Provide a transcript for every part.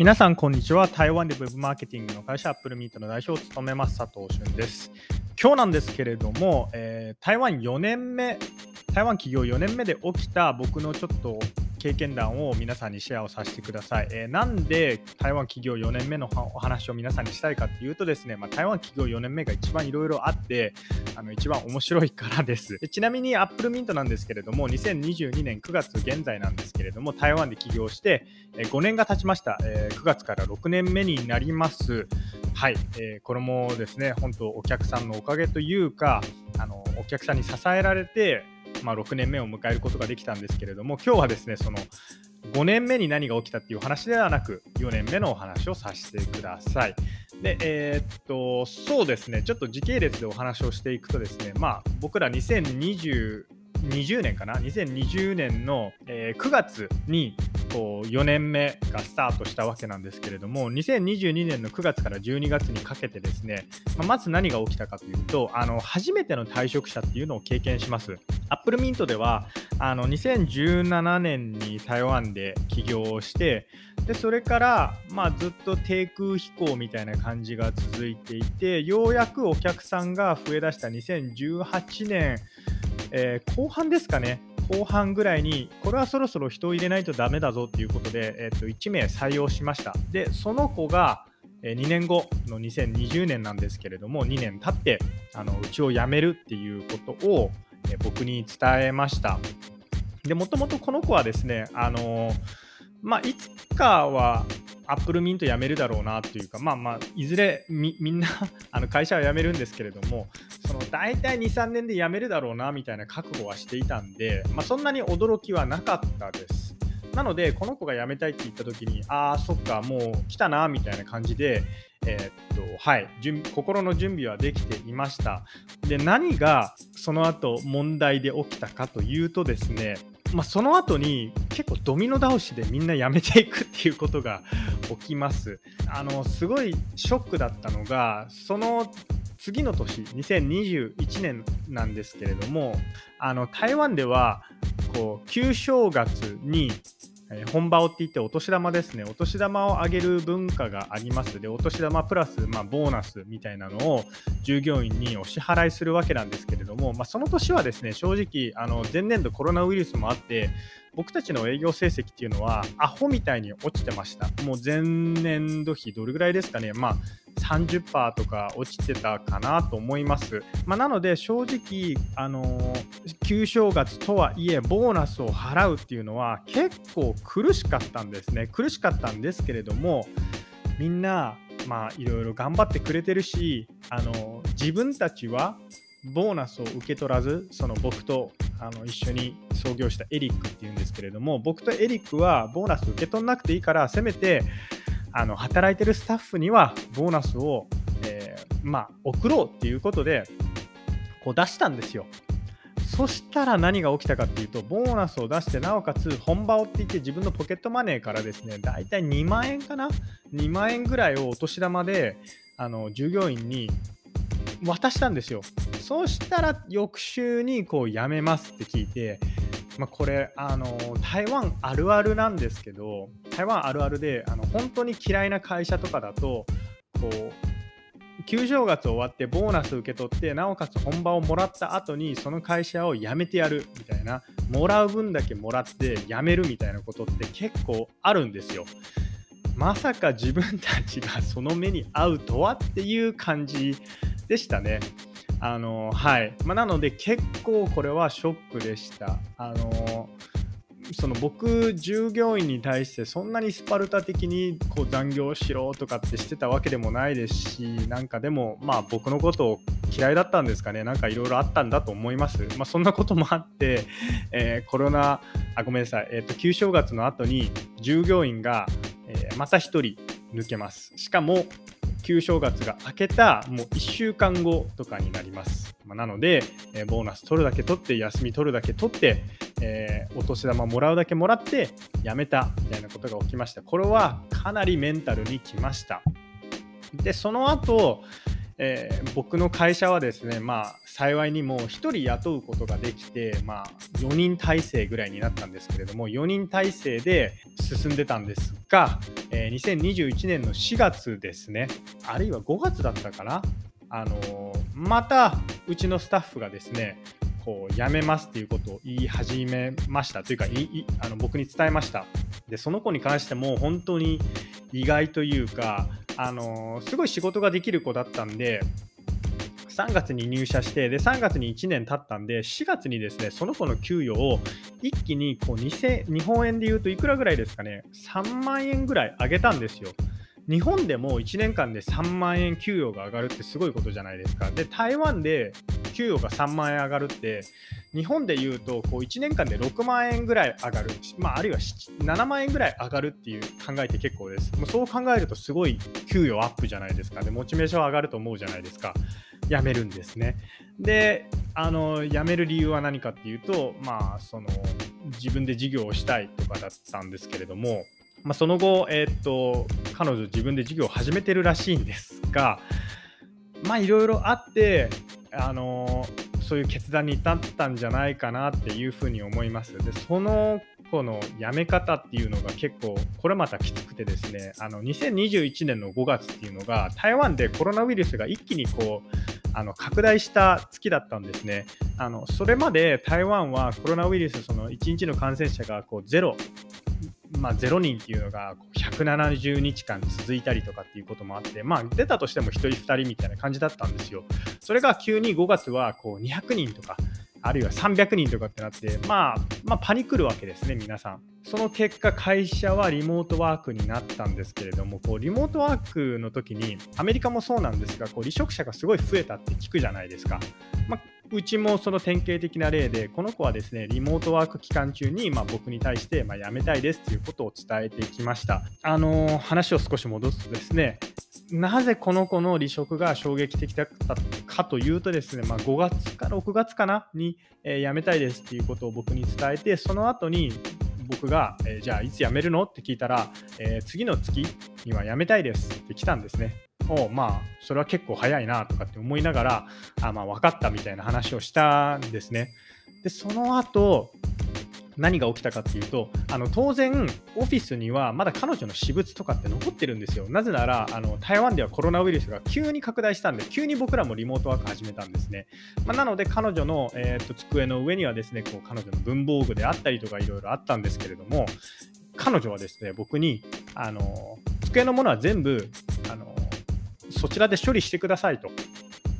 皆さん、こんにちは。台湾で Web マーケティングの会社、 applemint の代表を務めます、佐藤俊です。今日なんですけれども、えー、台湾4年目、台湾起業4年目で起きた僕のちょっと経験談を皆さんにシェアをさせてください。えー、なんで台湾起業4年目のお話を皆さんにしたいかっていうとですね、まあ、台湾起業4年目が一番いろいろあって、あの一番面白いからですで。ちなみに applemint なんですけれども、2022年9月現在なんですけれども、台湾で起業して、え5年が経ちました、えー、9月から6年目になります。はい、えー、これもですね、本当お客さんのおかげというか、あのお客さんに支えられて、まあ、6年目を迎えることができたんですけれども今日はですねその5年目に何が起きたっていう話ではなく4年目のお話をさせてください。で、えー、っと、そうですね、ちょっと時系列でお話をしていくとですね、まあ、僕ら2020 20年かな？2020年の、えー、9月にこう4年目がスタートしたわけなんですけれども2022年の9月から12月にかけてですね、まあ、まず何が起きたかというとあの初めての退職者っていうのを経験しますアップルミントではあの2017年に台湾で起業をしてでそれから、まあ、ずっと低空飛行みたいな感じが続いていてようやくお客さんが増えだした2018年えー、後半ですかね、後半ぐらいに、これはそろそろ人を入れないとダメだぞっていうことで、えー、と1名採用しました。で、その子が、え2年後の2020年なんですけれども、2年経って、あのうちを辞めるっていうことを、え僕に伝えました。で、もともとこの子はですね、あのまあ、いつかはアップルミント辞めるだろうなというか、まあまあ、いずれみんな あの会社は辞めるんですけれども、その大体2、3年で辞めるだろうなみたいな覚悟はしていたんで、まあ、そんなに驚きはなかったです。なので、この子が辞めたいって言った時に、ああ、そっか、もう来たなみたいな感じで、えー、っとはい、心の準備はできていました。で、何がその後問題で起きたかというとですね、まあ、その後に結構ドミノ倒しでみんな辞めていくっていうことが起きます。あのすごいショックだったのがその次の年2021年なんですけれどもあの台湾ではこう旧正月に、本場をって言ってお年玉ですね、お年玉をあげる文化があります。で、お年玉プラス、まあ、ボーナスみたいなのを従業員にお支払いするわけなんですけれどもも、まあ、その年はですね、正直、あの前年度コロナウイルスもあって、僕たちの営業成績っていうのはアホみたいに落ちてました。もう前年度比どれぐらいですかね。まあ30%とか落ちてたかなと思います。まあ、なので正直、あのー、旧正月とはいえボーナスを払うっていうのは結構苦しかったんですね。苦しかったんですけれどもみんなまあいろいろ頑張ってくれてるし、あのー、自分たちはボーナスを受け取らずその僕とあの一緒に創業したエリックっていうんですけれども僕とエリックはボーナス受け取んなくていいからせめてあの働いてるスタッフにはボーナスを、えー、まあ、送ろうっていうことでこう出したんですよ。そしたら何が起きたかっていうと、ボーナスを出して、なおかつ本場をって言って自分のポケットマネーからですね、だいたい2万円かな ?2 万円ぐらいをお年玉で、あの、従業員に渡したんですよ。そうしたら翌週にこう辞めますって聞いて、まあ、これあの台湾あるあるなんですけど台湾あるあるであの本当に嫌いな会社とかだとこう旧正月終わってボーナス受け取ってなおかつ本場をもらった後にその会社を辞めてやるみたいなもらう分だけもらって辞めるみたいなことって結構あるんですよ。まさか自分たちがその目に遭うとはっていう感じでしたね。あのはい。まあ、なので結構これはショックでした。あのその僕従業員に対してそんなにスパルタ的にこう残業しろとかってしてたわけでもないですしなんかでもまあ僕のことを嫌いだったんですかね。なんかいろいろあったんだと思います、まあ、そんなこともあって、えー、コロナあごめんなさい、えーと、旧正月の後に従業員が、えー、また1人抜けます。しかも旧正月が明けたもう1週間後とかになります。まあ、なので、えー、ボーナス取るだけ取って、休み取るだけ取って、えー、お年玉もらうだけもらって、辞めたみたいなことが起きました。これはかなりメンタルにきました。で、その後、えー、僕の会社はですね、まあ、幸いにも1人雇うことができて、まあ、4人体制ぐらいになったんですけれども、4人体制で進んでたんですが、えー、2021年の4月ですね、あるいは5月だったかな、あのー、またうちのスタッフがですね、こう辞めますっていうことを言い始めました。というかあの僕に伝えました。でその子に関しても本当に意外というかあのすごい仕事ができる子だったんで、3月に入社して、で、3月に1年経ったんで、4月にですね、その子の給与を一気にこう日本円で言うといくらぐらいですかね、3万円ぐらい上げたんですよ。日本でも1年間で3万円給与が上がるってすごいことじゃないですか。で、台湾で給与が3万円上がるって、日本で言うとこう1年間で6万円ぐらい上がる、まあ、あるいは7万円ぐらい上がるっていう考えて結構です。もうそう考えるとすごい給与アップじゃないですか。で、モチベーション上がると思うじゃないですか。辞めるんですね。で、あの辞める理由は何かっていうと、まあ、その自分で事業をしたいとかだったんですけれども、まあ、その後、えー、っと彼女自分で事業を始めてるらしいんですが、まあいろいろあって、あのそういう決断に至ったんじゃないかなっていうふうに思います。でその子の辞め方っていうのが結構これまたきつくてですねあの2021年の5月っていうのが台湾でコロナウイルスが一気にこうあの拡大した月だったんですね。あのそれまで台湾はコロナウイルスその1日の感染者がこうゼロまあ、0人っていうのが170日間続いたりとかっていうこともあって、まあ、出たとしても1人、2人みたいな感じだったんですよ。それが急に5月はこう200人とか、あるいは300人とかってなって、まあ、まあ、パニクるわけですね、皆さん。その結果、会社はリモートワークになったんですけれども、こうリモートワークの時に、アメリカもそうなんですが、こう離職者がすごい増えたって聞くじゃないですか。まあうちもその典型的な例で、この子はですね、リモートワーク期間中に、まあ、僕に対して、まあ、辞めたいですということを伝えてきました。あのー、話を少し戻すとですね、なぜこの子の離職が衝撃的だったかというとですね、まあ、5月か6月かなに、えー、辞めたいですっていうことを僕に伝えて、その後に僕が、えー、じゃあいつ辞めるの？って聞いたら、えー、次の月には辞めたいですって来たんですね。をまあそれは結構早いなとかって思いながらあまあ分かったみたいな話をしたんですね。でその後何が起きたかっていうとあの当然オフィスにはまだ彼女の私物とかって残ってるんですよなぜならあの台湾ではコロナウイルスが急に拡大したんで急に僕らもリモートワーク始めたんですね、まあ、なので彼女の、えー、と机の上にはですねこう彼女の文房具であったりとかいろいろあったんですけれども彼女はですね僕にあの机のものは全部そちらで処理してくださいと。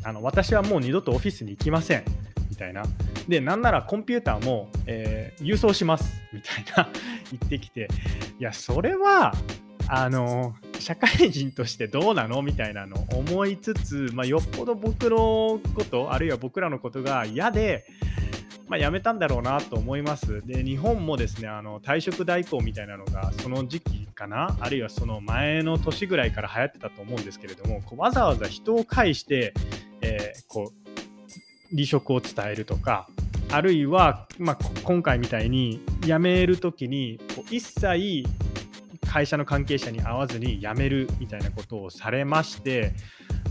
あの私はもう二度とオフィスに行きません。みたいな。で、なんならコンピューターも、えー、郵送します。みたいな 言ってきて、いや、それは、あの、社会人としてどうなの？みたいなのを思いつつ、まあ、よっぽど僕のこと、あるいは僕らのことが嫌で、まあ、辞めたんだろうなと思います。で、日本もですね、あの退職代行みたいなのがその時期かな、あるいはその前の年ぐらいから流行ってたと思うんですけれども、こうわざわざ人を介して、えー、こう離職を伝えるとか、あるいは、まあ、今回みたいに辞めるときにこう一切会社の関係者に会わずに辞めるみたいなことをされまして、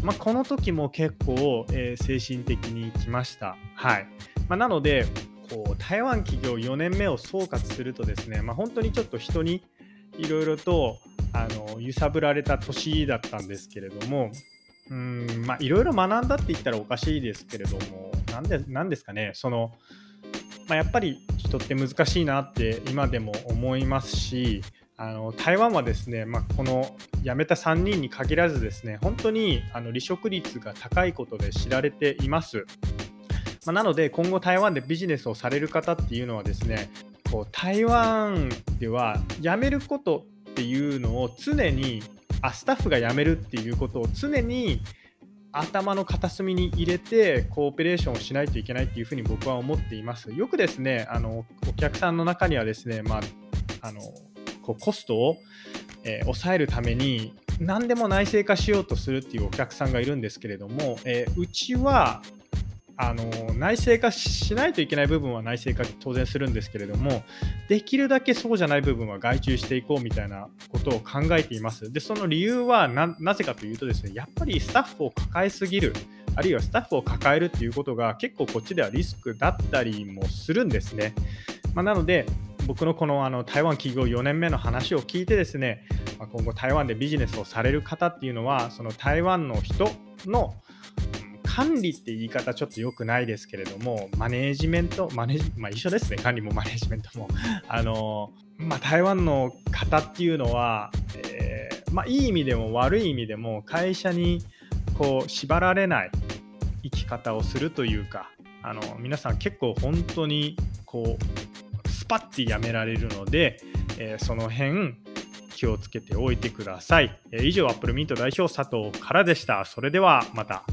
まあ、この時も結構、えー、精神的にきました。はいまあ、なのでこう台湾企業4年目を総括するとですね、まあ、本当にちょっと人にいろいろとあの揺さぶられた年だったんですけれどもうんまあいろいろ学んだって言ったらおかしいですけれどもなんでなんですかねその、まあ、やっぱり人って難しいなって今でも思いますしあの台湾はですね、まあ、この辞めた3人に限らずですね本当にあの離職率が高いことで知られています。まあ、なので今後台湾でビジネスをされる方っていうのはですねこう台湾では辞めることっていうのを常にあスタッフが辞めるっていうことを常に頭の片隅に入れてコーペレーションをしないといけないっていうふうに僕は思っています。よくですねあのお客さんの中にはですね、まあ、あのこうコストを、えー、抑えるために何でも内製化しようとするっていうお客さんがいるんですけれども、えー、うちはあの内製化しないといけない部分は内製化当然するんですけれどもできるだけそうじゃない部分は外注していこうみたいなことを考えています。でその理由はなぜかというとですねやっぱりスタッフを抱えすぎるあるいはスタッフを抱えるっていうことが結構こっちではリスクだったりもするんですね、まあ、なので僕のこのあの台湾企業4年目の話を聞いてですね、今後台湾でビジネスをされる方っていうのはその台湾の人の管理って言い方ちょっと良くないですけれども、マネージメント、マネまあ、一緒ですね、管理も マネージメントも。あのまあ、台湾の方っていうのは、えー、まあ、いい意味でも悪い意味でも会社にこう縛られない生き方をするというか、あの皆さん結構本当にこうスパッてやめられるので、えー、その辺気をつけておいてください。えー、以上、アップルミント代表佐藤からでした。それではまた。